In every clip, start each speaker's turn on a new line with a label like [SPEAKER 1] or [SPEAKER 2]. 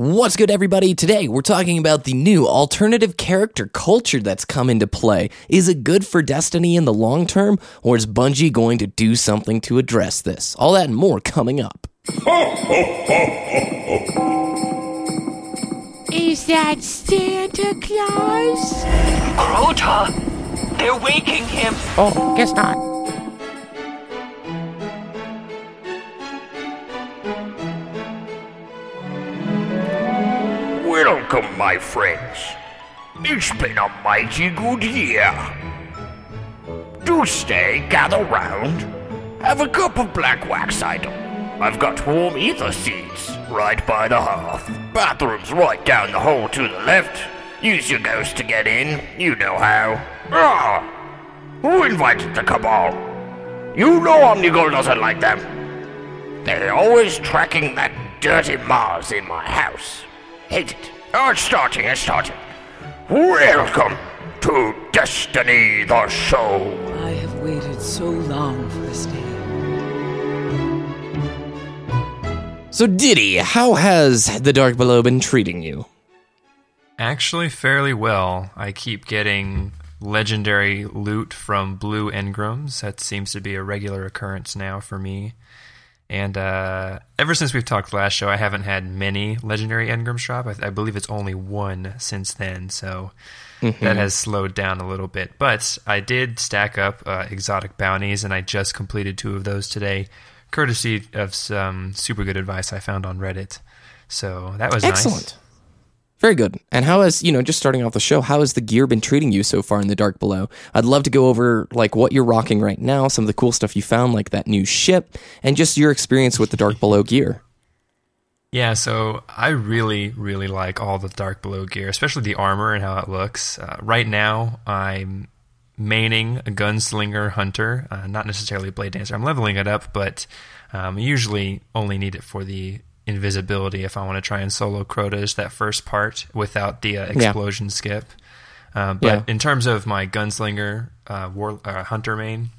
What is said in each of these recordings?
[SPEAKER 1] What's good, everybody? Today we're talking about the new alternative character culture that's come into play. Is it good for Destiny in the long term, or is Bungie going to do something to address this? All that and more coming up.
[SPEAKER 2] Is that Santa Claus?
[SPEAKER 3] Crota! They're waking him!
[SPEAKER 2] Oh, guess not.
[SPEAKER 4] Welcome, my friends. It's been a mighty good year. Do stay, gather round. Have a cup of black wax idol. I've got warm ether seeds right by the hearth. Bathroom's right down the hall to the left. Use your ghost to get in. You know how. Ah! Who invited the cabal? You know Omnigul doesn't like them. They're always tracking that dirty Mars in my house. Hate it. Oh, it's starting, it's starting. Welcome to Destiny the Show.
[SPEAKER 5] I have waited so long for this day.
[SPEAKER 1] So, Diddy, how has the Dark Below been treating you?
[SPEAKER 6] Actually, fairly well. I keep getting legendary loot from blue engrams. That seems to be a regular occurrence now for me. And uh, ever since we've talked last show, I haven't had many legendary engrams drop. I, I believe it's only one since then, so that has slowed down a little bit. But I did stack up uh, exotic bounties, and I just completed two of those today, courtesy of some super good advice I found on Reddit. So that was
[SPEAKER 1] Excellent.
[SPEAKER 6] nice.
[SPEAKER 1] Very good. And how has, you know, just starting off the show, how has the gear been treating you so far in the Dark Below? I'd love to go over, like, what you're rocking right now, some of the cool stuff you found, like that new ship, and just your experience with the Dark Below gear.
[SPEAKER 6] Yeah, so I really, really like all the Dark Below gear, especially the armor and how it looks. Uh, right now, I'm maining a gunslinger hunter, uh, not necessarily a blade dancer. I'm leveling it up, but um, usually only need it for the invisibility if I want to try and solo Crota's that first part without the uh, explosion skip. Uh, but
[SPEAKER 1] Yeah.
[SPEAKER 6] in terms of my gunslinger uh, war, uh, hunter main,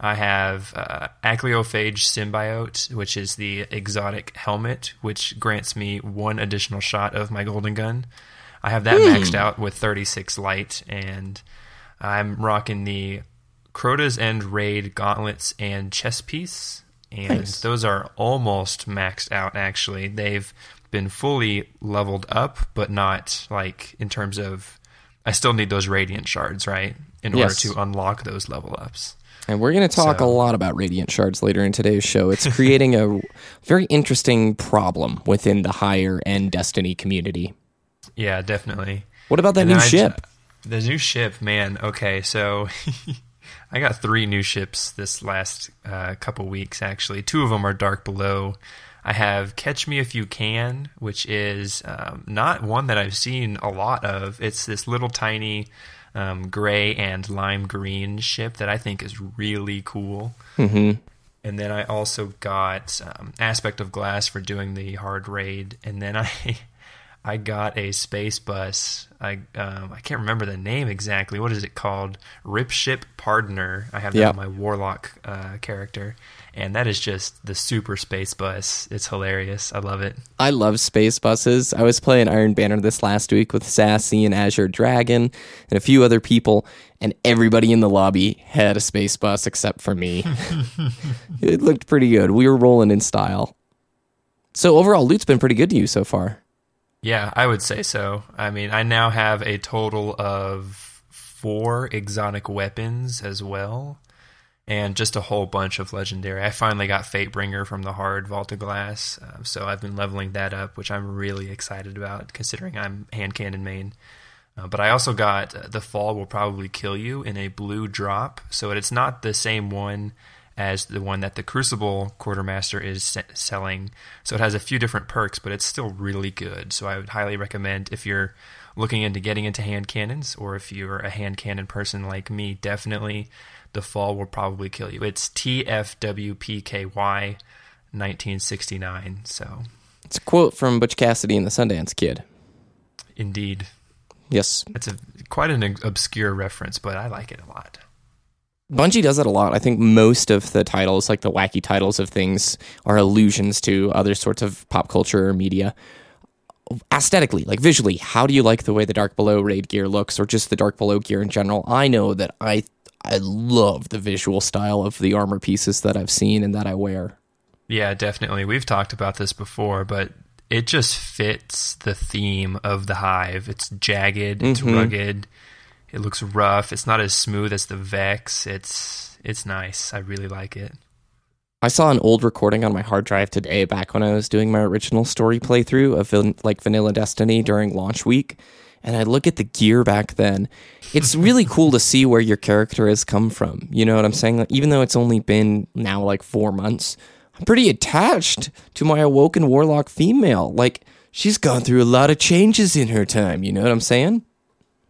[SPEAKER 6] I have uh, Achlyophage Symbiote, which is the exotic helmet, which grants me one additional shot of my golden gun. I have that maxed out with 36 light, and I'm rocking the Crota's End Raid gauntlets and chest piece, and those are almost maxed out. Actually, they've been fully leveled up, but not like in terms of. I still need those radiant shards, right, in order to unlock those level ups.
[SPEAKER 1] And we're going to talk a lot about Radiant Shards later in today's show. It's creating a very interesting problem within the higher end Destiny community.
[SPEAKER 6] Yeah, definitely.
[SPEAKER 1] What about that
[SPEAKER 6] And
[SPEAKER 1] new
[SPEAKER 6] I-
[SPEAKER 1] ship?
[SPEAKER 6] The new ship, man. Okay, so I got three new ships this last uh, couple weeks. Actually, two of them are Dark Below. I have Catch Me If You Can, which is um, not one that I've seen a lot of. It's this little tiny um, gray and lime green ship that I think is really cool. Mm-hmm. And then I also got um, Aspect of Glass for doing the hard raid, and then I I got a space bus. I um, I can't remember the name exactly. What is it called? Ripship Pardoner. I have that
[SPEAKER 1] Yeah.
[SPEAKER 6] on my warlock uh, character, and that is just the super space bus. It's hilarious. I love it.
[SPEAKER 1] I love space buses. I was playing Iron Banner this last week with Sassy and Azure Dragon and a few other people, and everybody in the lobby had a space bus except for me. it looked pretty good. We were rolling in style. So overall, loot's been pretty good to you so far.
[SPEAKER 6] Yeah, I would say so. I mean, I now have a total of four exotic weapons as well, and just a whole bunch of legendary. I finally got Fatebringer from the hard Vault of Glass, uh, so I've been leveling that up, which I'm really excited about, considering I'm hand cannon main. Uh, but I also got uh, the Fall Will Probably Kill You in a blue drop, so it's not the same one as the one that the Crucible Quartermaster is selling. So it has a few different perks, but it's still really good. So I would highly recommend if you're looking into getting into hand cannons, or if you're a hand cannon person like me, definitely the Fall Will Probably Kill You. It's TFWPKY 1969. So
[SPEAKER 1] It's a quote from Butch Cassidy and the Sundance Kid.
[SPEAKER 6] indeed.
[SPEAKER 1] Yes,
[SPEAKER 6] It's a quite an obscure reference, but I like it a lot.
[SPEAKER 1] Bungie does that a lot. I think most of the titles, like the wacky titles of things, are allusions to other sorts of pop culture or media. aesthetically, like visually, how do you like the way the Dark Below raid gear looks, or just the Dark Below gear in general? I know that I I love the visual style of the armor pieces that I've seen and that I wear.
[SPEAKER 6] Yeah, definitely. We've talked about this before, but it just fits the theme of the hive. It's jagged, it's
[SPEAKER 1] Mhm.
[SPEAKER 6] rugged, it looks rough. It's not as smooth as the Vex. It's it's nice. I really like it.
[SPEAKER 1] I saw an old recording on my hard drive today, back when I was doing my original story playthrough of van- like Vanilla Destiny during launch week, and I look at the gear back then. It's really cool to see where your character has come from. You know what I'm saying? Like, even though it's only been now like four months, I'm pretty attached to my awoken warlock female. Like she's gone through a lot of changes in her time. You know what I'm saying?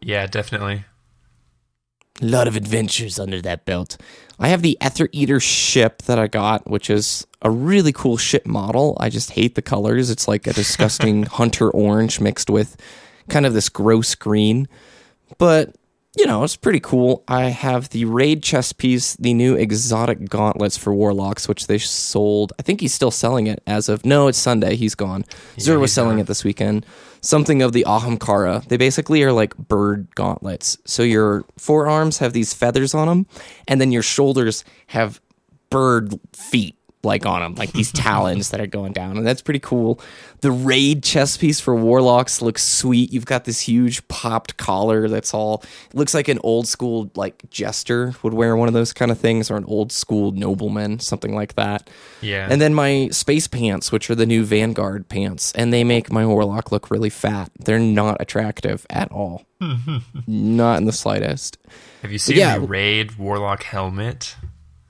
[SPEAKER 6] Yeah, definitely.
[SPEAKER 1] A lot of adventures under that belt. I have the Ether Eater ship that I got, which is a really cool ship model. I just hate the colors. It's like a disgusting hunter orange mixed with kind of this gross green. But, you know, it's pretty cool. I have the raid chest piece, the new exotic gauntlets for warlocks, which they sold. I think he's still selling it as of no, it's Sunday. He's gone. Xur was selling
[SPEAKER 6] gone.
[SPEAKER 1] it this weekend. Something of the Ahamkara. They basically are like bird gauntlets. So your forearms have these feathers on them, and then your shoulders have bird feet like on them, like these talons that are going down, and that's pretty cool. The raid chest piece for warlocks looks sweet. You've got this huge popped collar that's all looks like an old school like jester would wear one of those kind of things, or an old school nobleman, something like that.
[SPEAKER 6] Yeah.
[SPEAKER 1] And then my space pants, which are the new Vanguard pants, and they make my warlock look really fat. They're not attractive at all. not in the slightest.
[SPEAKER 6] Have you seen
[SPEAKER 1] yeah.
[SPEAKER 6] the Raid Warlock helmet?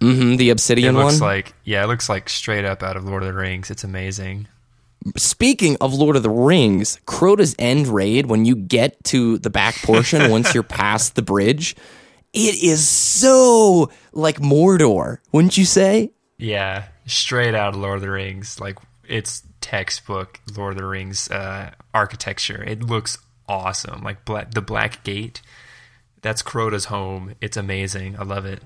[SPEAKER 1] Hmm the
[SPEAKER 6] It
[SPEAKER 1] obsidian
[SPEAKER 6] looks
[SPEAKER 1] one.
[SPEAKER 6] like yeah, it looks like straight up out of Lord of the Rings. It's amazing.
[SPEAKER 1] Speaking of Lord of the Rings, Crota's End Raid, when you get to the back portion, once you're past the bridge, it is so like Mordor, wouldn't you say?
[SPEAKER 6] Yeah, straight out of Lord of the Rings. Like it's textbook Lord of the Rings uh, architecture. It looks awesome. Like black, the Black Gate. That's Crota's home. It's amazing. I love it.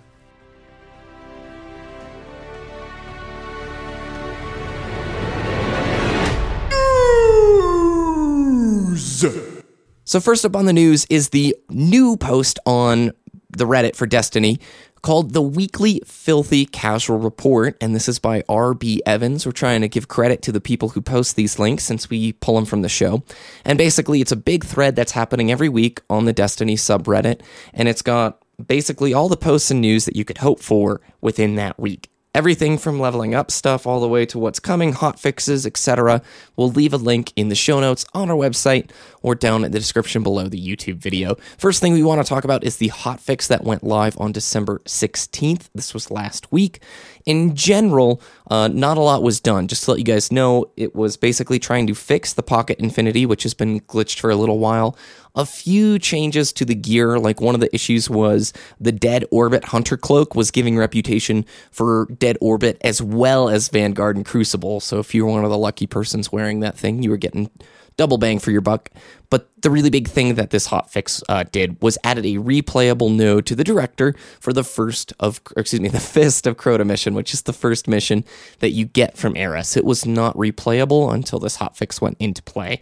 [SPEAKER 1] So first up on the news is the new post on the Reddit for Destiny called the Weekly Filthy Casual Report, and this is by R.B. Evans. We're trying to give credit to the people who post these links since we pull them from the show. And basically, it's a big thread that's happening every week on the Destiny subreddit, and it's got basically all the posts and news that you could hope for within that week. Everything from leveling up stuff all the way to what's coming, hot fixes, etc. We'll leave a link in the show notes on our website or down in the description below the YouTube video. First thing we want to talk about is the hot fix that went live on December 16th. This was last week. In general, uh, not a lot was done. Just to let you guys know, it was basically trying to fix the Pocket Infinity, which has been glitched for a little while. A few changes to the gear, like one of the issues was the Dead Orbit Hunter Cloak was giving reputation for Dead Orbit as well as Vanguard and Crucible. So if you were one of the lucky persons wearing that thing, you were getting double bang for your buck. But the really big thing that this hotfix uh, did was added a replayable node to the director for the first of, excuse me, the Fist of Crota mission, which is the first mission that you get from Eris. It was not replayable until this hotfix went into play.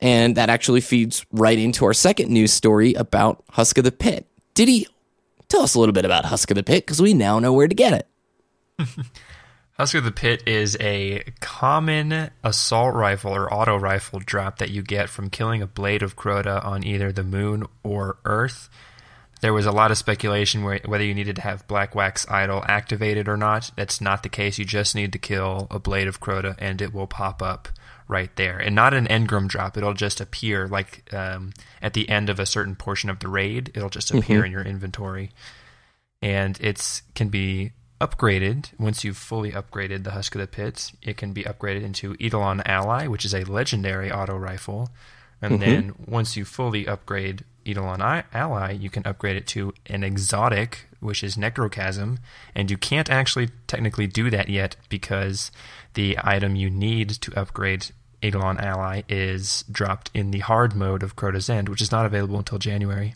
[SPEAKER 1] And that actually feeds right into our second news story about Husk of the Pit. Did he tell us a little bit about Husk of the Pit? Because we now know where to get it.
[SPEAKER 6] Husk of the Pit is a common assault rifle or auto rifle drop that you get from killing a blade of Crota on either the moon or Earth. There was a lot of speculation whether you needed to have Black Wax Idol activated or not. That's not the case. You just need to kill a blade of Crota and it will pop up right there. And not an engram drop. It'll just appear like um, at the end of a certain portion of the raid. It'll just appear in your inventory and it's can be upgraded once you've fully upgraded the Husk of the Pit. It can be upgraded into Eidolon Ally, which is a legendary auto rifle, and mm-hmm. then once you fully upgrade Eidolon I- Ally, you can upgrade it to an exotic, which is Necrochasm, and you can't actually technically do that yet because the item you need to upgrade Eidolon Ally is dropped in the hard mode of Crota's End, which is not available until January.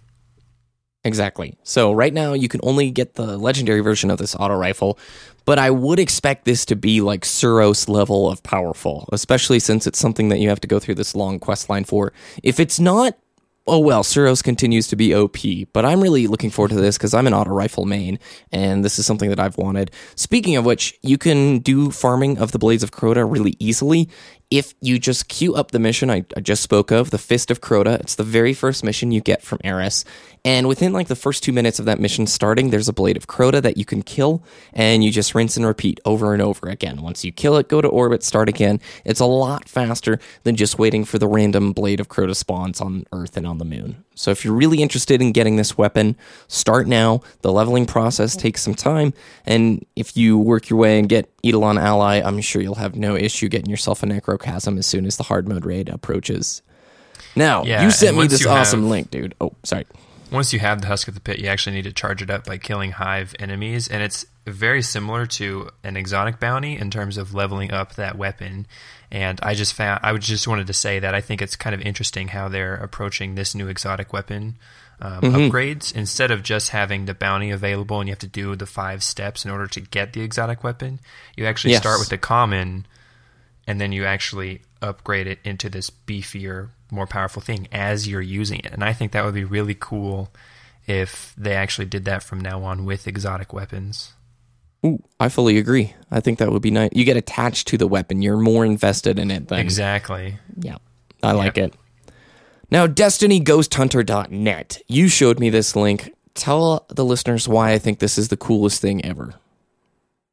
[SPEAKER 1] Exactly. So right now you can only get the legendary version of this auto rifle, but I would expect this to be like Suros level of powerful, especially since it's something that you have to go through this long quest line for. If it's not, oh well, Suros continues to be OP, but I'm really looking forward to this because I'm an auto rifle main, and this is something that I've wanted. Speaking of which, you can do farming of the Blades of Crota really easily if you just queue up the mission I, I just spoke of, the Fist of Crota. It's the very first mission you get from Eris. And within like the first two minutes of that mission starting, there's a Blade of Crota that you can kill, and you just rinse and repeat over and over again. Once you kill it, go to orbit, start again. It's a lot faster than just waiting for the random Blade of Crota spawns on Earth and on the moon. So if you're really interested in getting this weapon, start now. The leveling process takes some time, and if you work your way and get Eidolon Ally, I'm sure you'll have no issue getting yourself a Necrochasm as soon as the hard mode raid approaches. Now,
[SPEAKER 6] Yeah,
[SPEAKER 1] you sent me this awesome
[SPEAKER 6] have-
[SPEAKER 1] link, dude. Oh, sorry.
[SPEAKER 6] Once you have the Husk of the Pit, you actually need to charge it up by killing hive enemies, and it's very similar to an exotic bounty in terms of leveling up that weapon. And I just found I just wanted to say that I think it's kind of interesting how they're approaching this new exotic weapon um, upgrades instead of just having the bounty available and you have to do the five steps in order to get the exotic weapon. You actually
[SPEAKER 1] Yes.
[SPEAKER 6] start with the common, and then you actually upgrade it into this beefier, more powerful thing as you're using it. And I think that would be really cool if they actually did that from now on with exotic weapons.
[SPEAKER 1] Ooh, I fully agree. I think that would be nice. You get attached to the weapon. You're more invested in it than
[SPEAKER 6] Exactly.
[SPEAKER 1] Yeah, I like it. Now, DestinyGhostHunter.net. You showed me this link. Tell the listeners why I think this is the coolest thing ever.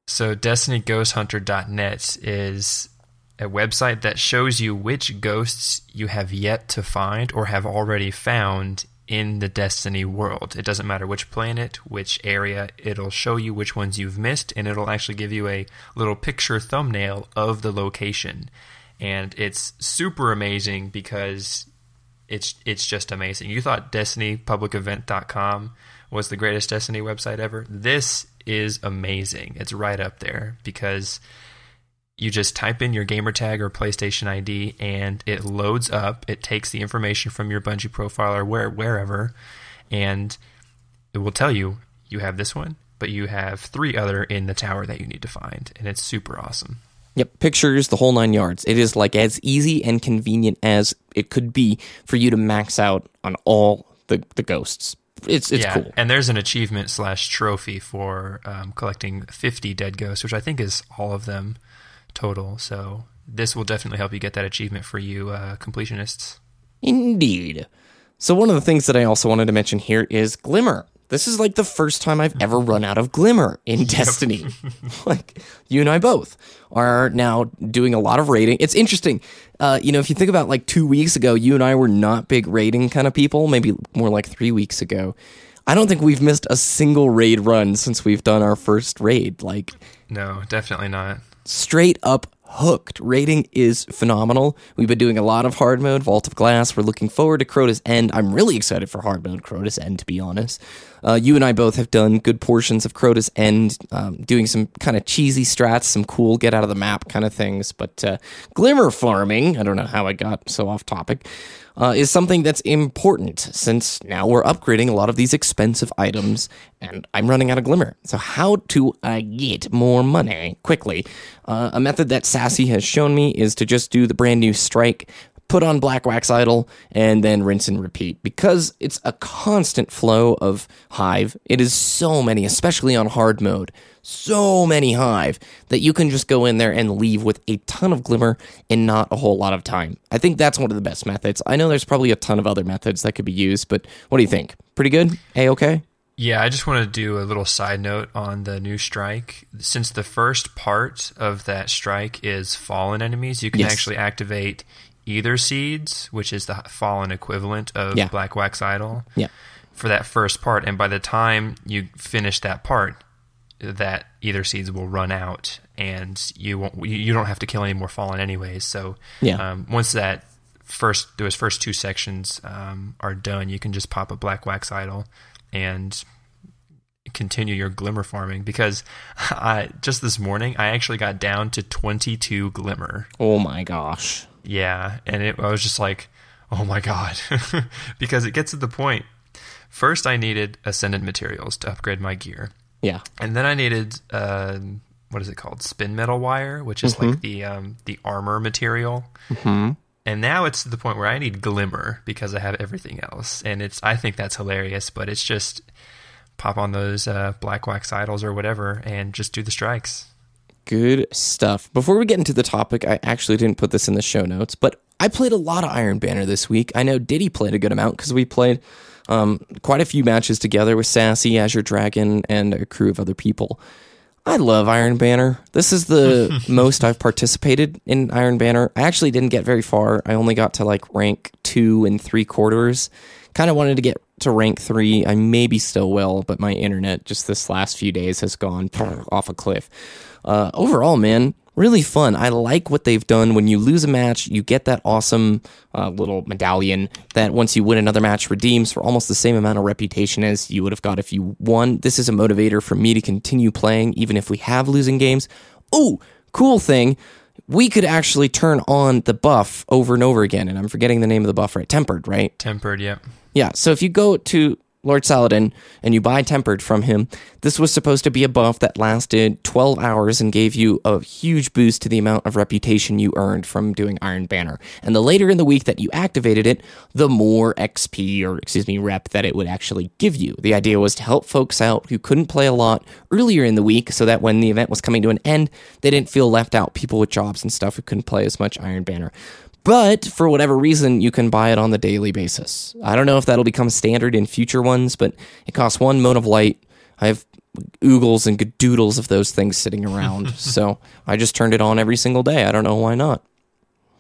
[SPEAKER 6] So DestinyGhostHunter.net is a website that shows you which ghosts you have yet to find or have already found in the Destiny world. It doesn't matter which planet, which area, it'll show you which ones you've missed, and it'll actually give you a little picture thumbnail of the location. And it's super amazing because it's it's just amazing. You thought DestinyPublicEvent.com was the greatest Destiny website ever. This is amazing. It's right up there because you just type in your gamer tag or PlayStation ID and it loads up. It takes the information from your Bungie profile or where, wherever, and it will tell you you have this one, but you have three other in the tower that you need to find, and it's super awesome.
[SPEAKER 1] Yep, pictures, the whole nine yards. It is like as easy and convenient as it could be for you to max out on all the, the ghosts. It's it's
[SPEAKER 6] yeah,
[SPEAKER 1] cool.
[SPEAKER 6] and there's an achievement slash trophy for um, collecting 50 dead ghosts, which I think is all of them total. So this will definitely help you get that achievement for you uh, completionists.
[SPEAKER 1] Indeed. So one of the things that I also wanted to mention here is Glimmer. This is like the first time I've ever run out of Glimmer in Destiny. like you and I both are now doing a lot of raiding. It's interesting. Uh, you know, if you think about like two weeks ago, you and I were not big raiding kind of people. Maybe more like three weeks ago. I don't think we've missed a single raid run since we've done our first raid. Like
[SPEAKER 6] No, definitely not.
[SPEAKER 1] Straight up hooked. Rating is phenomenal. We've been doing a lot of hard mode, Vault of Glass. We're looking forward to Crota's End. I'm really excited for hard mode Crota's End, to be honest. Uh, you and I both have done good portions of Crota's End, um, doing some kind of cheesy strats, some cool get out of the map kind of things. But uh, Glimmer farming, I don't know how I got so off topic, uh, is something that's important since now we're upgrading a lot of these expensive items and I'm running out of Glimmer. So, how to uh, get more money quickly? Uh, a method that Sassy has shown me is to just do the brand new strike, put on Black Wax Idol, and then rinse and repeat. Because it's a constant flow of Hive, it is so many, especially on hard mode, so many Hive that you can just go in there and leave with a ton of Glimmer in not a whole lot of time. I think that's one of the best methods. I know there's probably a ton of other methods that could be used, but what do you think? Pretty good? A okay?
[SPEAKER 6] Yeah, I just want to do a little side note on the new strike. Since the first part of that strike is fallen enemies, you can
[SPEAKER 1] Yes.
[SPEAKER 6] actually activate ether seeds, which is the fallen equivalent of
[SPEAKER 1] Yeah.
[SPEAKER 6] Black Wax Idol,
[SPEAKER 1] Yeah.
[SPEAKER 6] for that first part. And by the time you finish that part, that ether seeds will run out, and you won't. You don't have to kill any more fallen anyways. So
[SPEAKER 1] Yeah.
[SPEAKER 6] um, once that first those first two sections um, are done, you can just pop a Black Wax Idol and continue your glimmer farming because I just this morning I actually got down to 22 glimmer.
[SPEAKER 1] Oh my gosh.
[SPEAKER 6] Yeah, and it, I was just like, "Oh my god." because it gets to the point. First, I needed ascendant materials to upgrade my gear,
[SPEAKER 1] Yeah.
[SPEAKER 6] and then I needed uh, what is it called? Spin metal wire, which is like the um, the armor material. Mm-hmm. And now it's to the point where I need glimmer because I have everything else, and it's I think that's hilarious. But it's just pop on those uh, black wax idols or whatever, and just do the strikes.
[SPEAKER 1] Good stuff. Before we get into the topic, I actually didn't put this in the show notes, but I played a lot of Iron Banner this week. I know Diddy played a good amount because we played um, quite a few matches together with Sassy, Azure Dragon, and a crew of other people. I love Iron Banner. This is the most I've participated in Iron Banner. I actually didn't get very far. I only got to like rank two and three quarters. Kind of wanted to get to rank three. I maybe still will, but my internet just this last few days has gone off a cliff. Uh, overall, man, really fun. I like what they've done. When you lose a match, you get that awesome uh, little medallion that once you win another match redeems for almost the same amount of reputation as you would have got if you won. This is a motivator for me to continue playing, even if we have losing games. Oh, cool thing. We could actually turn on the buff over and over again, and I'm forgetting the name of the buff, right? Tempered, right?
[SPEAKER 6] Tempered, yep.
[SPEAKER 1] Yeah, so if you go to Lord Saladin and you buy Tempered from him, this was supposed to be a buff that lasted 12 hours and gave you a huge boost to the amount of reputation you earned from doing Iron Banner. And the later in the week that you activated it, the more XP or, excuse me, rep that it would actually give you. The idea was to help folks out who couldn't play a lot earlier in the week so that when the event was coming to an end, they didn't feel left out. People with jobs and stuff who couldn't play as much Iron Banner. But for whatever reason, you can buy it on the daily basis. I don't know if that'll become standard in future ones, but it costs one mote of light. I have oogles and gadoodles of those things sitting around. so I just turned it on every single day. I don't know why not.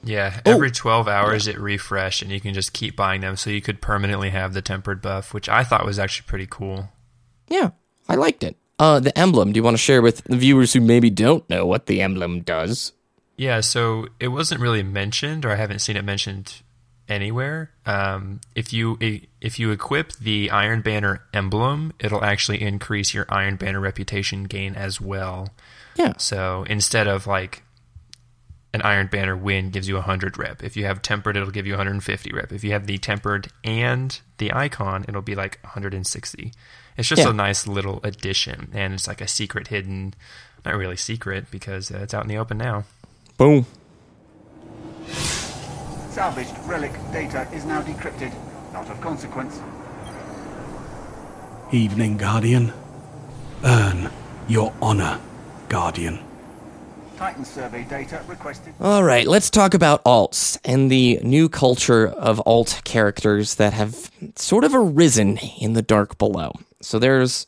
[SPEAKER 6] Yeah, every 12 hours it refreshed, and you can just keep buying them. So you could permanently have the tempered buff, which I thought was actually pretty cool.
[SPEAKER 1] Yeah, I liked it. Uh, the emblem, do you want to share with the viewers who maybe don't know what the emblem does?
[SPEAKER 6] Yeah, so it wasn't really mentioned, or I haven't seen it mentioned anywhere. Um, if you if you equip the Iron Banner emblem, it'll actually increase your Iron Banner reputation gain as well.
[SPEAKER 1] Yeah.
[SPEAKER 6] So instead of like an Iron Banner win gives you 100 rep. If you have tempered, it'll give you 150 rep. If you have the tempered and the icon, it'll be like 160. It's just
[SPEAKER 1] Yeah.
[SPEAKER 6] a nice little addition, and it's like a secret hidden. Not really secret because uh, it's out in the open now.
[SPEAKER 1] Boom.
[SPEAKER 3] Salvaged relic data is now decrypted. Not of consequence.
[SPEAKER 7] Evening, Guardian. Earn your honor, Guardian.
[SPEAKER 3] Titan survey data requested.
[SPEAKER 1] All right, let's talk about alts and the new culture of alt characters that have sort of arisen in the dark below. So there's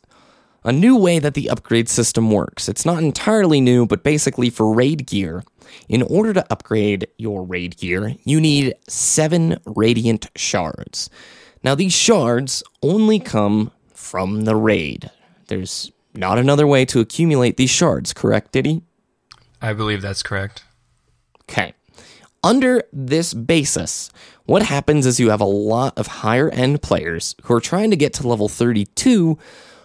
[SPEAKER 1] a new way that the upgrade system works. It's not entirely new, but basically for raid gear, in order to upgrade your raid gear, you need seven radiant shards. Now, these shards only come from the raid. There's not another way to accumulate these shards, correct, Diddy?
[SPEAKER 6] I believe that's correct.
[SPEAKER 1] Okay. Under this basis, what happens is you have a lot of higher end players who are trying to get to level 32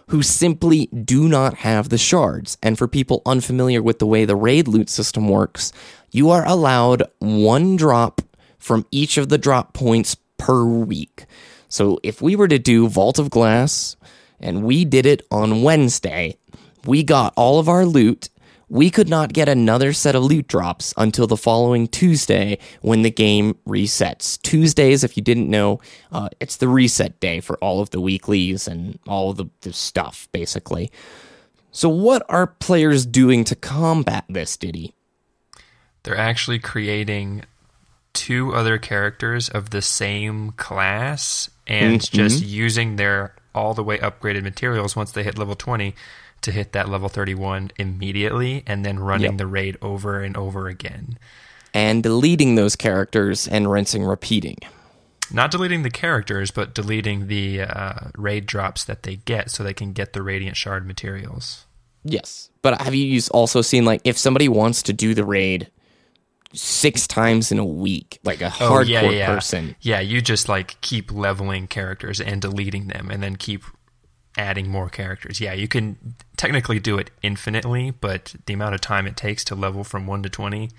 [SPEAKER 1] who simply do not have the shards. And for people unfamiliar with the way the raid loot system works, you are allowed one drop from each of the drop points per week. So if we were to do Vault of Glass and we did it on Wednesday, we got all of our loot we could not get another set of loot drops until the following Tuesday when the game resets. Tuesdays, if you didn't know, uh, it's the reset day for all of the weeklies and all of the, the stuff, basically. So, what are players doing to combat this, Diddy?
[SPEAKER 6] They're actually creating two other characters of the same class and just using their all the way upgraded materials once they hit level 20 to hit that level 31 immediately and then running
[SPEAKER 1] Yep.
[SPEAKER 6] the raid over and over again.
[SPEAKER 1] And deleting those characters and rinsing, repeating.
[SPEAKER 6] Not deleting the characters, but deleting the uh, raid drops that they get so they can get the Radiant Shard materials.
[SPEAKER 1] Yes. But have you also seen, like, if somebody wants to do the raid six times in a week, like a
[SPEAKER 6] Oh,
[SPEAKER 1] hardcore
[SPEAKER 6] yeah, yeah, yeah.
[SPEAKER 1] person?
[SPEAKER 6] Yeah, you just like keep leveling characters and deleting them and then keep adding more characters. Yeah, you can technically do it infinitely, but the amount of time it takes to level from 1 to 20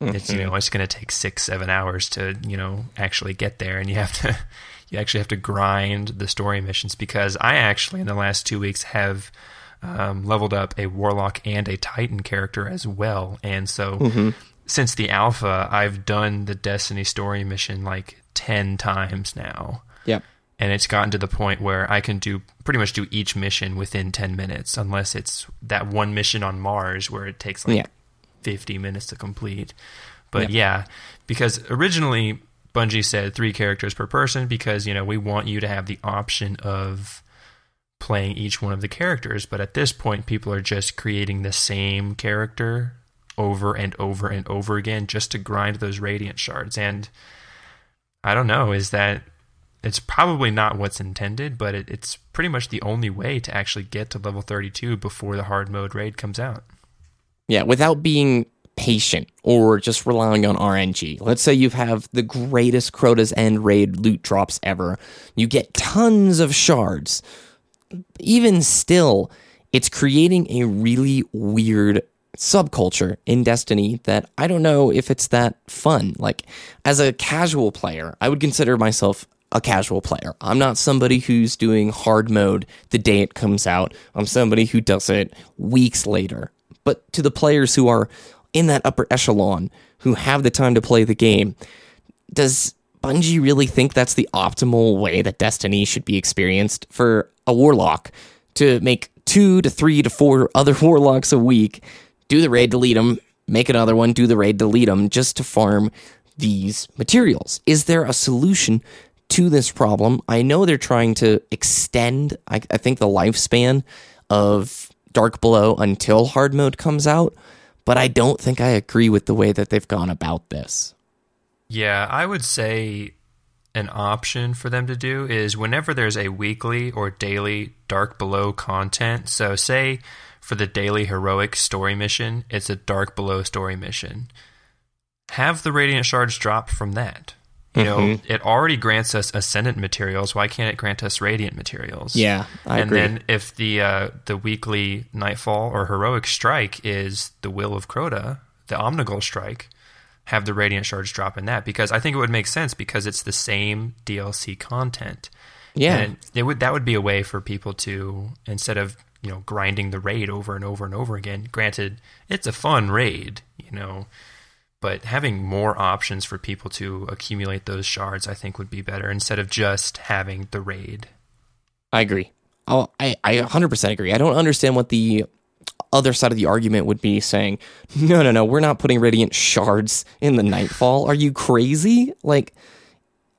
[SPEAKER 6] It's you know it's going to take six seven hours to you know actually get there, and you have to you actually have to grind the story missions because I actually in the last two weeks have um, leveled up a warlock and a titan character as well, and so since the alpha, I've done the Destiny story mission like ten times now
[SPEAKER 1] Yep.
[SPEAKER 6] And it's gotten to the point where I can do pretty much do each mission within 10 minutes unless it's that one mission on Mars where it takes like
[SPEAKER 1] Yeah.
[SPEAKER 6] 50 minutes to complete. But yeah, because originally Bungie said 3 characters per person because you know, we want you to have the option of playing each one of the characters, but at this point people are just creating the same character over and over and over again just to grind those radiant shards and I don't know, is that it's probably not what's intended, but it, it's pretty much the only way to actually get to level 32 before the hard mode raid comes out.
[SPEAKER 1] Yeah, without being patient or just relying on RNG. Let's say you have the greatest Crota's End raid loot drops ever. You get tons of shards. Even still, it's creating a really weird subculture in Destiny that I don't know if it's that fun. Like, as a casual player, I would consider myself a casual player. I'm not somebody who's doing hard mode the day it comes out. I'm somebody who does it weeks later. But to the players who are in that upper echelon, who have the time to play the game, does Bungie really think that's the optimal way that Destiny should be experienced for a warlock to make two to three to four other warlocks a week, do the raid, delete them, make another one, do the raid, delete them, just to farm these materials? Is there a solution to this problem? I know they're trying to extend, I, I think, the lifespan of Dark Below until hard mode comes out, but I don't think I agree with the way that they've gone about this.
[SPEAKER 6] Yeah, I would say an option for them to do is whenever there's a weekly or daily Dark Below content. So, say for the daily heroic story mission, it's a Dark Below story mission. Have the Radiant Shards drop from that. You know, it already grants us Ascendant materials. Why can't it grant us Radiant materials?
[SPEAKER 1] Yeah, I
[SPEAKER 6] and
[SPEAKER 1] agree.
[SPEAKER 6] then if the uh, the weekly Nightfall or Heroic Strike is the Will of Crota, the Omnigul Strike, have the Radiant Shards drop in that because I think it would make sense because it's the same DLC content.
[SPEAKER 1] Yeah.
[SPEAKER 6] and it would that would be a way for people to instead of you know grinding the raid over and over and over again. Granted, it's a fun raid, you know, but having more options for people to accumulate those shards, I think, would be better instead of just having the raid.
[SPEAKER 1] I agree. Oh, I, I 100% agree. I don't understand what the other side of the argument would be saying, no, no, no, we're not putting radiant shards in the Nightfall. Are you crazy? Like,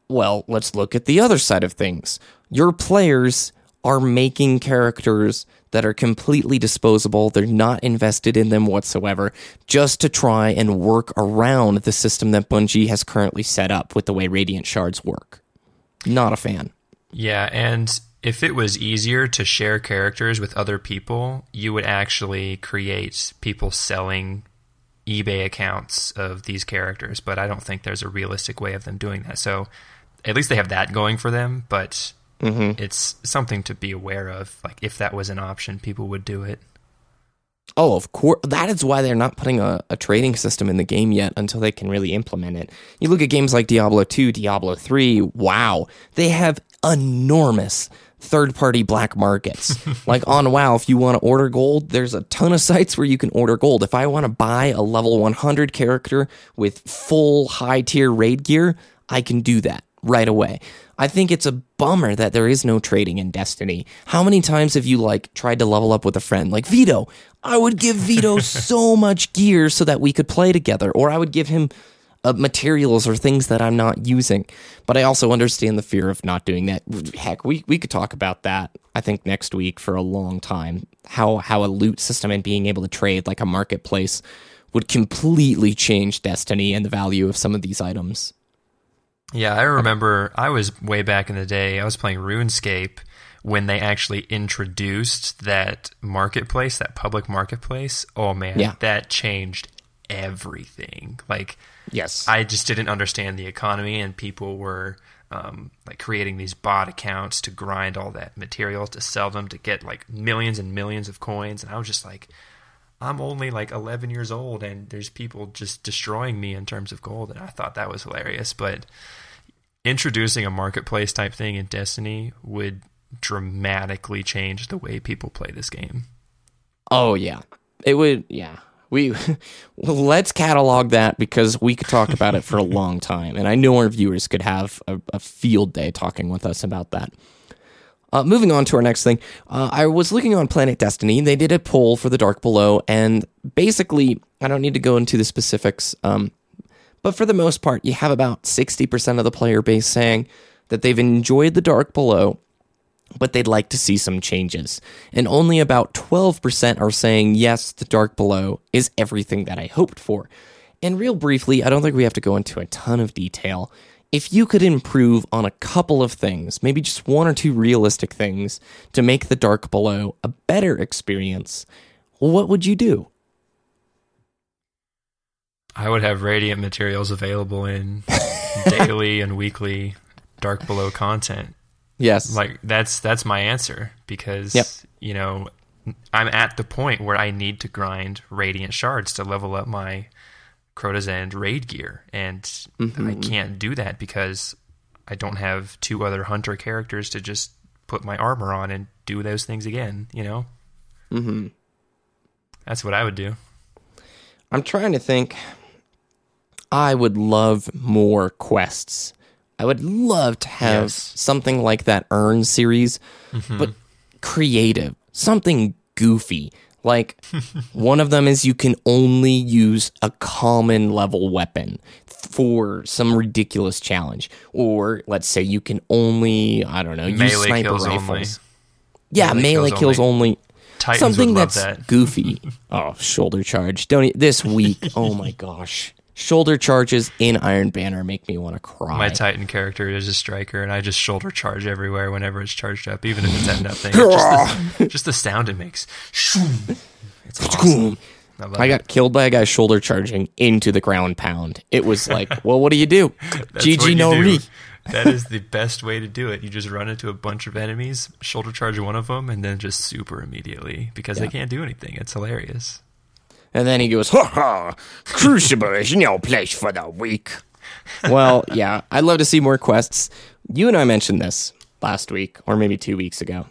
[SPEAKER 1] well, let's look at the other side of things. Your players are making characters that are completely disposable. They're not invested in them whatsoever, just to try and work around the system that Bungie has currently set up with the way Radiant Shards work. Not a fan.
[SPEAKER 6] Yeah, and if it was easier to share characters with other people, you would actually create people selling eBay accounts of these characters, but I don't think there's a realistic way of them doing that. So at least they have that going for them, but Mm-hmm. it's something to be aware of. Like if that was an option, people would do it.
[SPEAKER 1] Oh, of course. That is why they're not putting a, a trading system in the game yet until they can really implement it. You look at games like Diablo 2, Diablo 3, WoW. They have enormous third party black markets. like on WoW, if you want to order gold, there's a ton of sites where you can order gold. If I want to buy a level 100 character with full high tier raid gear, I can do that right away. I think it's a bummer that there is no trading in Destiny. How many times have you like tried to level up with a friend? Like Vito, I would give Vito so much gear so that we could play together, or I would give him uh, materials or things that I'm not using. But I also understand the fear of not doing that. Heck, we we could talk about that. I think next week for a long time. How how a loot system and being able to trade like a marketplace would completely change Destiny and the value of some of these items.
[SPEAKER 6] Yeah, I remember I was way back in the day, I was playing RuneScape when they actually introduced that marketplace, that public marketplace. Oh man,
[SPEAKER 1] Yeah.
[SPEAKER 6] that changed everything. Like
[SPEAKER 1] Yes.
[SPEAKER 6] I just didn't understand the economy, and people were um, like creating these bot accounts to grind all that material to sell them to get like millions and millions of coins. And I was just like, I'm only like 11 years old and there's people just destroying me in terms of gold. And I thought that was hilarious. But introducing a marketplace type thing in Destiny would dramatically change the way people play this game.
[SPEAKER 1] Oh yeah, it would. Yeah, we well, let's catalog that because we could talk about it for a long time, and I know our viewers could have a, a field day talking with us about that. Uh, moving on to our next thing, uh, I was looking on Planet Destiny. They did a poll for the Dark Below, and basically, I don't need to go into the specifics, um, but for the most part, you have about sixty percent of the player base saying that they've enjoyed the Dark Below but they'd like to see some changes. And only about 12% are saying, yes, the Dark Below is everything that I hoped for. And real briefly, I don't think we have to go into a ton of detail. If you could improve on a couple of things, maybe just one or two realistic things to make the Dark Below a better experience, what would you do?
[SPEAKER 6] I would have Radiant materials available in daily and weekly Dark Below content.
[SPEAKER 1] Yes.
[SPEAKER 6] Like that's that's my answer because
[SPEAKER 1] Yep.
[SPEAKER 6] you know I'm at the point where I need to grind radiant shards to level up my Crota's End raid gear, and I can't do that because I don't have two other hunter characters to just put my armor on and do those things again. You know, mm-hmm. that's what I would do.
[SPEAKER 1] I'm trying to think. I would love more quests. I would love to have
[SPEAKER 6] Yes.
[SPEAKER 1] something like that Earn series, but creative, something goofy. Like one of them is you can only use a common level weapon for some ridiculous challenge, or let's say you can only I don't know use
[SPEAKER 6] Melee
[SPEAKER 1] sniper
[SPEAKER 6] kills
[SPEAKER 1] rifles.
[SPEAKER 6] only.
[SPEAKER 1] Yeah,
[SPEAKER 6] Melee
[SPEAKER 1] melee,
[SPEAKER 6] kills
[SPEAKER 1] kills,
[SPEAKER 6] only.
[SPEAKER 1] only. Something that's
[SPEAKER 6] that.
[SPEAKER 1] goofy. oh, shoulder charge. Don't e- this week. oh my gosh. Shoulder charges in Iron Banner make me want to cry.
[SPEAKER 6] My Titan character is a striker, and I just shoulder charge everywhere whenever it's charged up, even if it's at nothing. Just, the, just the sound it makes. It's awesome. I,
[SPEAKER 1] I
[SPEAKER 6] it.
[SPEAKER 1] got killed by a guy shoulder charging into the ground pound. It was like, well, what do you do? GG no re.
[SPEAKER 6] That is the best way to do it. You just run into a bunch of enemies, shoulder charge one of them, and then just super immediately because they can't do anything. It's hilarious.
[SPEAKER 1] And then he goes, ha ha, Crucible is no place for the weak. well, yeah, I'd love to see more quests. You and I mentioned this last week, or maybe two weeks ago.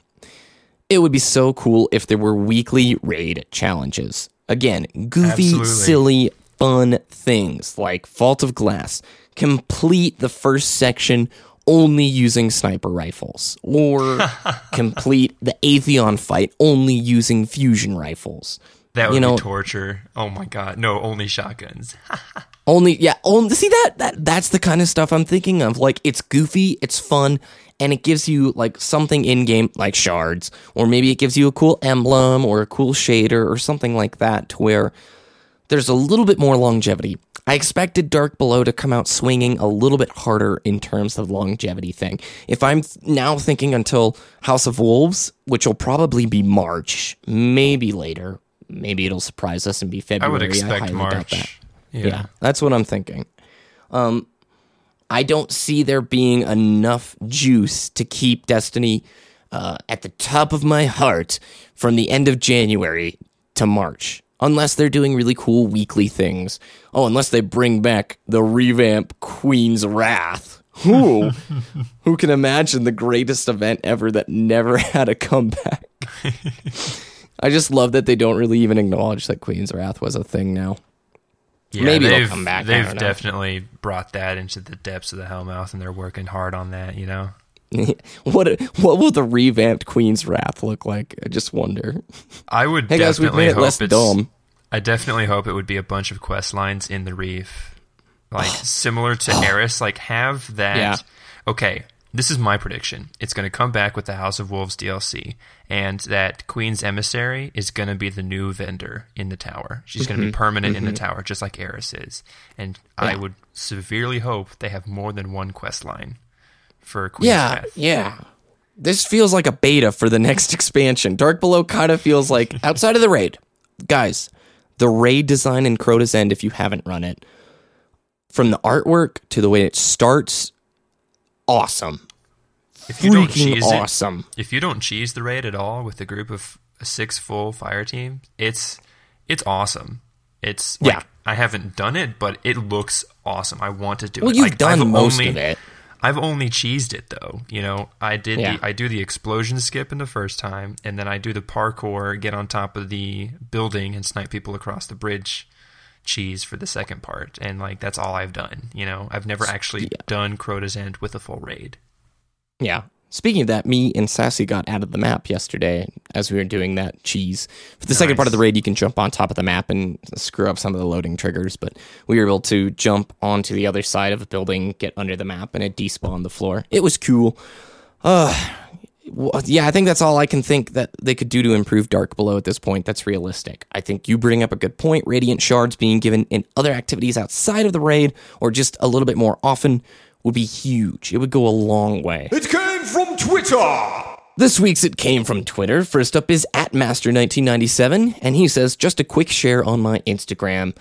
[SPEAKER 1] It would be so cool if there were weekly raid challenges. Again, goofy,
[SPEAKER 6] Absolutely.
[SPEAKER 1] silly, fun things like Vault of Glass. Complete the first section only using sniper rifles, or complete the Atheon fight only using fusion rifles.
[SPEAKER 6] That would
[SPEAKER 1] You know-
[SPEAKER 6] be torture. Oh my god. No, only shotguns.
[SPEAKER 1] Only yeah, only see that that that's the kind of stuff I'm thinking of. Like it's goofy, it's fun, and it gives you like something in game like shards, or maybe it gives you a cool emblem or a cool shader or something like that to where there's a little bit more longevity. I expected Dark Below to come out swinging a little bit harder in terms of longevity thing. If I'm now thinking until House of Wolves, which will probably be March, maybe later, maybe it'll surprise us and be February.
[SPEAKER 6] I would expect
[SPEAKER 1] highly doubt that.
[SPEAKER 6] March.
[SPEAKER 1] Yeah. that's what I'm thinking. Um, I don't see there being enough juice to keep Destiny uh, at the top of my heart from the end of January to March. Unless they're doing really cool weekly things. Oh, unless they bring back the revamp Queen's Wrath. Who? Who can imagine the greatest event ever that never had a comeback? I just love that they don't really even acknowledge that Queen's Wrath was a thing now.
[SPEAKER 6] Yeah,
[SPEAKER 1] Maybe they'll
[SPEAKER 6] they've,
[SPEAKER 1] come back,
[SPEAKER 6] They've definitely brought that into the depths of the Hellmouth, and they're working hard on that. You know,
[SPEAKER 1] what what will the revamped Queen's Wrath look like? I just wonder.
[SPEAKER 6] I would
[SPEAKER 1] Hey guys, we've made it
[SPEAKER 6] hope
[SPEAKER 1] less
[SPEAKER 6] it's.
[SPEAKER 1] dumb.
[SPEAKER 6] I definitely hope it would be a bunch of quest lines in the reef, like similar to Eris. Like have that.
[SPEAKER 1] Yeah.
[SPEAKER 6] Okay, this is my prediction. It's going to come back with the House of Wolves DLC, and that Queen's emissary is going to be the new vendor in the tower. She's going to be permanent in the tower, just like Eris is. And I
[SPEAKER 1] Mm-hmm.
[SPEAKER 6] Would severely hope they have more than one quest line for Queen's
[SPEAKER 1] Yeah, yeah. This feels like a beta for the next expansion. Dark Below kind of feels like outside of the raid. Guys, the raid design in Crota's End, if you haven't run it, from the artwork to the way it starts, awesome.
[SPEAKER 6] If you don't
[SPEAKER 1] Freaking
[SPEAKER 6] cheese it,
[SPEAKER 1] awesome.
[SPEAKER 6] if you don't cheese the raid at all with a group of six full fire team, it's it's awesome. It's like,
[SPEAKER 1] Yeah.
[SPEAKER 6] I haven't done it, but it looks awesome. I want to do
[SPEAKER 1] Well,
[SPEAKER 6] it.
[SPEAKER 1] you've
[SPEAKER 6] Like,
[SPEAKER 1] done
[SPEAKER 6] I've
[SPEAKER 1] most
[SPEAKER 6] only-
[SPEAKER 1] of it.
[SPEAKER 6] I've only cheesed it though. You know, I did
[SPEAKER 1] Yeah.
[SPEAKER 6] the I do the explosion skip in the first time, and then I do the parkour, get on top of the building and snipe people across the bridge cheese for the second part. And like that's all I've done. You know, I've never actually done Crota's End with a full raid.
[SPEAKER 1] Yeah. Speaking of that, me and Sassy got out of the map yesterday as we were doing that cheese. For the second part of the raid, you can jump on top of the map and screw up some of the loading triggers, but we were able to jump onto the other side of the building, get under the map, and it despawned the floor. It was cool. Uh, well, yeah, I think that's all I can think that they could do to improve Dark Below at this point. That's realistic. I think you bring up a good point. Radiant shards being given in other activities outside of the raid or just a little bit more often would be huge. It would go a long way.
[SPEAKER 8] It came from Twitter!
[SPEAKER 1] This week's It Came from Twitter. First up is at Master1997, and he says, just a quick share on my Instagram.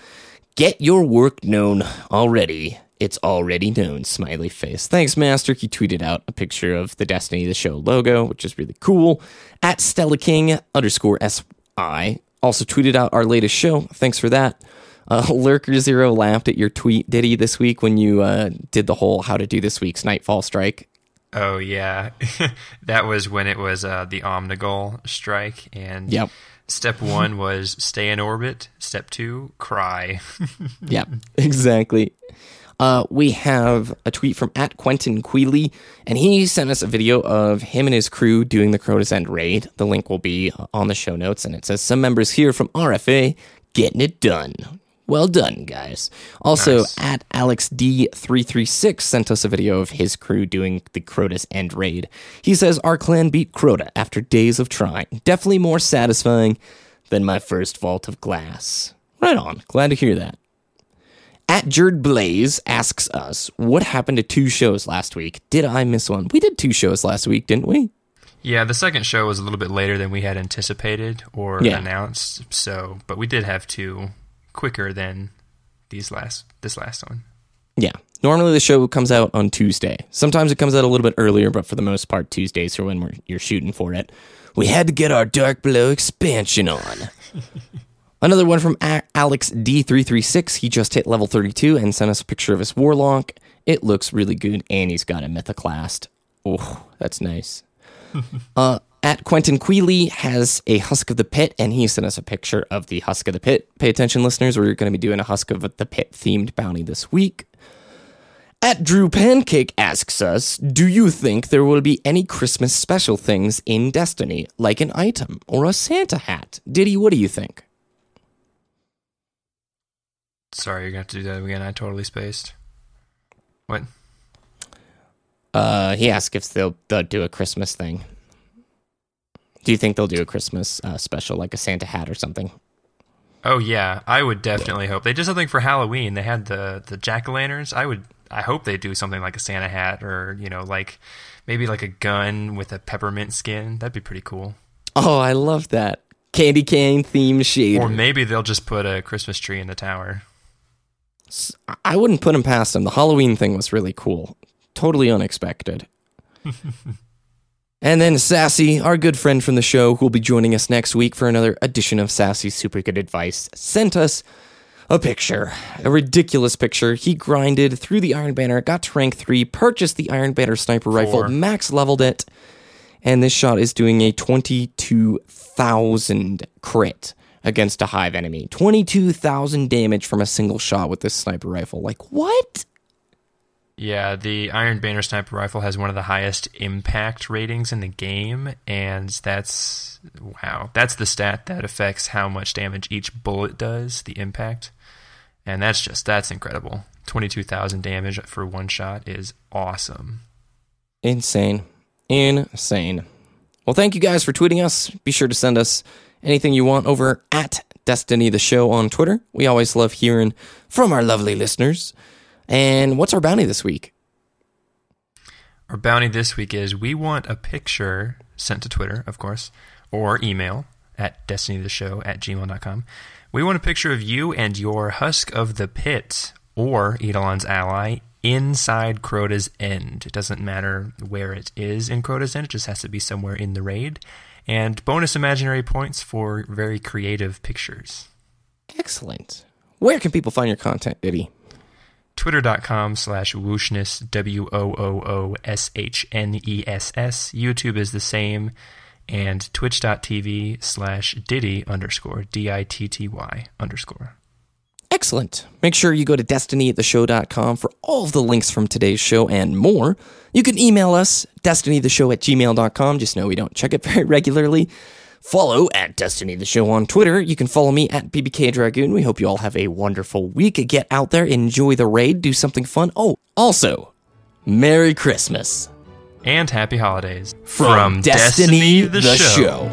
[SPEAKER 1] Get your work known already. It's already known, smiley face. Thanks, Master. He tweeted out a picture of the Destiny of the Show logo, which is really cool. At Stella King underscore SI also tweeted out our latest show. Thanks for that. Uh, Lurker Zero laughed at your tweet, did he, this week when you uh, did the whole how to do this week's Nightfall Strike?
[SPEAKER 6] Oh yeah, that was when it was uh, the Omnigul strike, and
[SPEAKER 1] Yep.
[SPEAKER 6] step one was stay in orbit. Step two, cry.
[SPEAKER 1] yeah, exactly. Uh, we have a tweet from at Quentin Queely, and he sent us a video of him and his crew doing the Crota's End raid. The link will be on the show notes, and it says some members here from RFA getting it done. Well done, guys. Also,
[SPEAKER 6] Nice.
[SPEAKER 1] at AlexD336 sent us a video of his crew doing the Crota's End raid. He says, Our clan beat Crota after days of trying. Definitely more satisfying than my first vault of glass. Right on. Glad to hear that. At Jerd Blaze asks us, What happened to two shows last week? Did I miss one? We did two shows last week, didn't we?
[SPEAKER 6] Yeah, the second show was a little bit later than we had anticipated or
[SPEAKER 1] Yeah.
[SPEAKER 6] announced. So, but we did have two quicker than these last this last one.
[SPEAKER 1] Yeah. Normally the show comes out on Tuesday. Sometimes it comes out a little bit earlier, but for the most part, Tuesdays are when we're, you're shooting for it. We had to get our Dark Below expansion on. Another one from Alex D336. He just hit level 32 and sent us a picture of his Warlock. It looks really good, and he's got a Mythoclast. Oh, that's nice. uh, at Quentin Queely has a Husk of the Pit, and he sent us a picture of the Husk of the Pit. Pay attention, listeners. We're going to be doing a Husk of the Pit themed bounty this week. At Drew Pancake asks us, Do you think there will be any Christmas special things in Destiny, like an item or a Santa hat? Diddy, what do you think?
[SPEAKER 6] Sorry, you're gonna have to do that again. I totally spaced. What?
[SPEAKER 1] Uh, he asked if they'll, they'll do a Christmas thing. Do you think they'll do a Christmas uh, special, like a Santa hat or something?
[SPEAKER 6] Oh yeah, I would definitely hope they did something for Halloween. They had the the jack o' lanterns. I would. I hope they do something like a Santa hat or you know like maybe like a gun with a peppermint skin. That'd be pretty cool.
[SPEAKER 1] Oh, I love that. Candy cane theme shade.
[SPEAKER 6] Or maybe they'll just put a Christmas tree in the tower.
[SPEAKER 1] I wouldn't put him past him. The Halloween thing was really cool. Totally unexpected. and then Sassy, our good friend from the show, who will be joining us next week for another edition of Sassy's Super Good Advice, sent us a picture. A ridiculous picture. He grinded through the Iron Banner, got to rank 3, purchased the Iron Banner sniper rifle, max leveled it, and this shot is doing a 22,000 crit against a hive enemy. 22,000 damage from a single shot with this sniper rifle. Like, what?
[SPEAKER 6] Yeah, the Iron Banner sniper rifle has one of the highest impact ratings in the game, and that's wow. That's the stat that affects how much damage each bullet does, the impact. And that's just that's incredible. 22,000 damage for one shot is awesome.
[SPEAKER 1] Insane. Insane. Well, thank you guys for tweeting us. Be sure to send us anything you want over at Destiny the Show on Twitter. We always love hearing from our lovely listeners. And what's our bounty this week?
[SPEAKER 6] Our bounty this week is we want a picture sent to Twitter, of course, or email at destinytheshow at gmail.com. We want a picture of you and your Husk of the Pit or Eidolon's ally inside Crota's End. It doesn't matter where it is in Crota's End, it just has to be somewhere in the raid. And bonus imaginary points for very creative pictures.
[SPEAKER 1] Excellent. Where can people find your content, Diddy?
[SPEAKER 6] Twitter.com slash wooshness, W O O O S H N E S S. YouTube is the same. And twitch.tv slash diddy underscore, D I T T Y underscore.
[SPEAKER 1] Excellent. Make sure you go to destinytheshow.com for all of the links from today's show and more. You can email us, destinytheshow at gmail.com. Just know we don't check it very regularly. Follow at Destiny the Show on Twitter. You can follow me at BBK Dragoon. We hope you all have a wonderful week. Get out there, enjoy the raid, do something fun. Oh, also, Merry Christmas
[SPEAKER 6] And happy holidays
[SPEAKER 1] from, Destiny, the, show.